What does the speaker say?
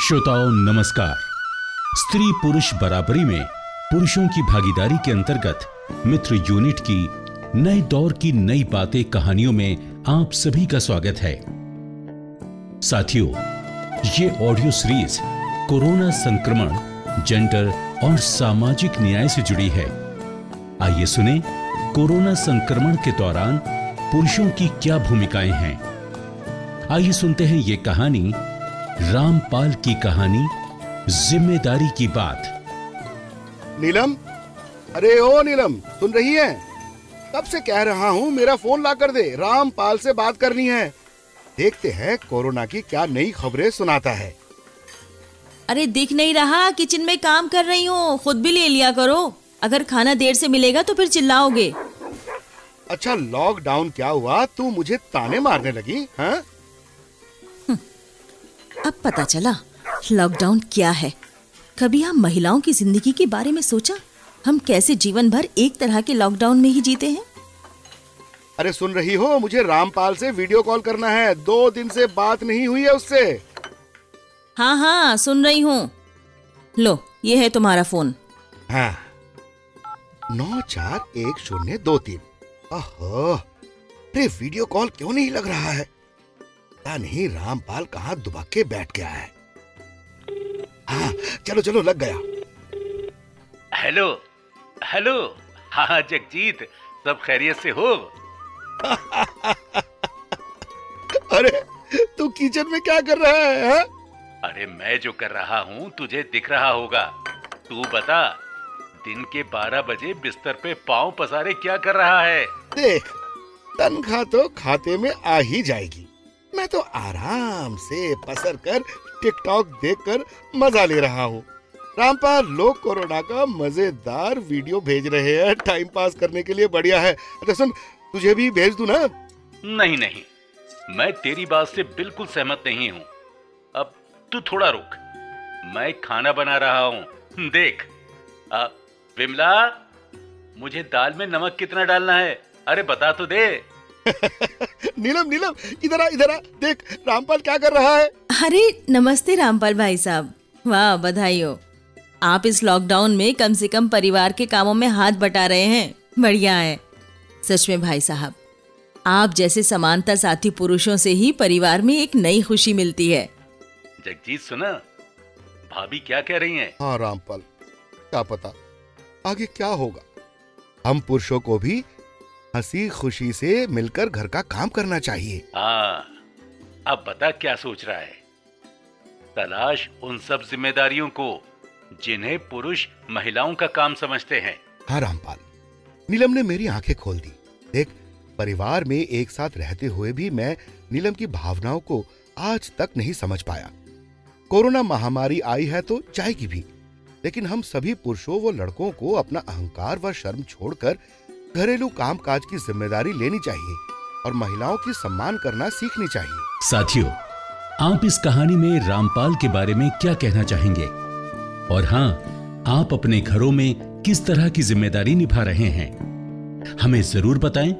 श्रोताओं, नमस्कार। स्त्री पुरुष बराबरी में पुरुषों की भागीदारी के अंतर्गत मित्र यूनिट की नए दौर की नई बातें कहानियों में आप सभी का स्वागत है। साथियों, ये ऑडियो सीरीज़ कोरोना संक्रमण, जेंडर और सामाजिक न्याय से जुड़ी है। आइए सुने कोरोना संक्रमण के दौरान पुरुषों की क्या भूमिकाएँ हैं। आइए सुनते हैं ये कहानी रामपाल की कहानी ज़िम्मेदारी की बात। नीलम? अरे ओ नीलम सुन रही है? तब से कह रहा हूँ मेरा फ़ोन ला कर दे रामपाल से बात करनी है। देखते हैं कोरोना की क्या नई खबरें सुनाता है। अरे दिख नहीं रहा किचन में काम कर रही हूँ खुद भी ले लिया करो। अगर खाना देर से मिलेगा तो फिर चिल्लाओगे। अच्छा लॉकडाउन क्या हुआ? तू मुझे ताने मारने लगी हाँ? पता चला लॉकडाउन क्या है? कभी हम महिलाओं की ज़िंदगी के बारे में सोचा? हम कैसे जीवन भर एक तरह के लॉकडाउन में ही जीते हैं? अरे सुन रही हो मुझे रामपाल से वीडियो कॉल करना है। दो दिन से बात नहीं हुई है उससे। हाँ हाँ सुन रही हूँ। लो ये है तुम्हारा फ़ोन। हाँ। नौ चार एक शून्य दो तीन। अरे वीडियो कॉल क्यों नहीं लग रहा है? पता नहीं रामपाल कहाँ दुबक के बैठ गया है। हाँ चलो चलो लग गया। हेलो हेलो हाँ जगजीत सब खैरियत से हो? अरे तू किचन में क्या कर रहा है हा? अरे मैं जो कर रहा हूँ तुझे दिख रहा होगा। तू बता दिन के बारह बजे बिस्तर पे पाँव पसारे क्या कर रहा है? देख तनख्वाह तो खाते में आ ही जाएगी। मैं तो आराम से पसर कर टिकटॉक देखकर मज़ा ले रहा हूँ। रामपाल लोग कोरोना का मज़ेदार वीडियो भेज रहे हैं। टाइम पास करने के लिए बढ़िया है। अच्छा सुन तुझे भी भेज दूँ ना? नहीं नहीं। मैं तेरी बात से बिल्कुल सहमत नहीं हूँ। अब तू थोड़ा रुक। मैं खाना बना रहा हूँ। देख। विमला, मुझे दाल में नमक कितना डालना है? अरे बता तो दे। नीलम नीलम इधर आ इधर आ देख रामपाल क्या कर रहा है? अरे नमस्ते रामपाल भाई साहब। वाह बधाई हो आप इस लॉकडाउन में कम से कम परिवार के कामों में हाथ बटा रहे हैं। बढ़िया है। सच में भाई साहब आप जैसे समानता साथी पुरुषों से ही परिवार में एक नई खुशी मिलती है। जगजीत सुना? भाभी क्या कह रही हैं? हाँ रामपाल क्या पता? आगे क्या होगा? हम पुरुषों को भी हँसी खुशी से मिलकर घर का काम करना चाहिए। हाँ अब बता क्या सोच रहा है? तलाश उन सब जिम्मेदारियों को जिन्हें पुरुष महिलाओं का काम समझते हैं। हाँ रामपाल। नीलम ने मेरी आँखें खोल दी। देख परिवार में एक साथ रहते हुए भी मैं नीलम की भावनाओं को आज तक नहीं समझ पाया। कोरोना महामारी आई है तो जाएगी भी लेकिन हम सभी पुरुषों व लड़कों को अपना अहंकार व शर्म छोड़कर घरेलू काम काज की ज़िम्मेदारी लेनी चाहिए और महिलाओं की सम्मान करना सीखनी चाहिए। साथियों, आप इस कहानी में रामपाल के बारे में क्या कहना चाहेंगे? और हाँ आप अपने घरों में किस तरह की ज़िम्मेदारी निभा रहे हैं? हमें ज़रूर बताएँ।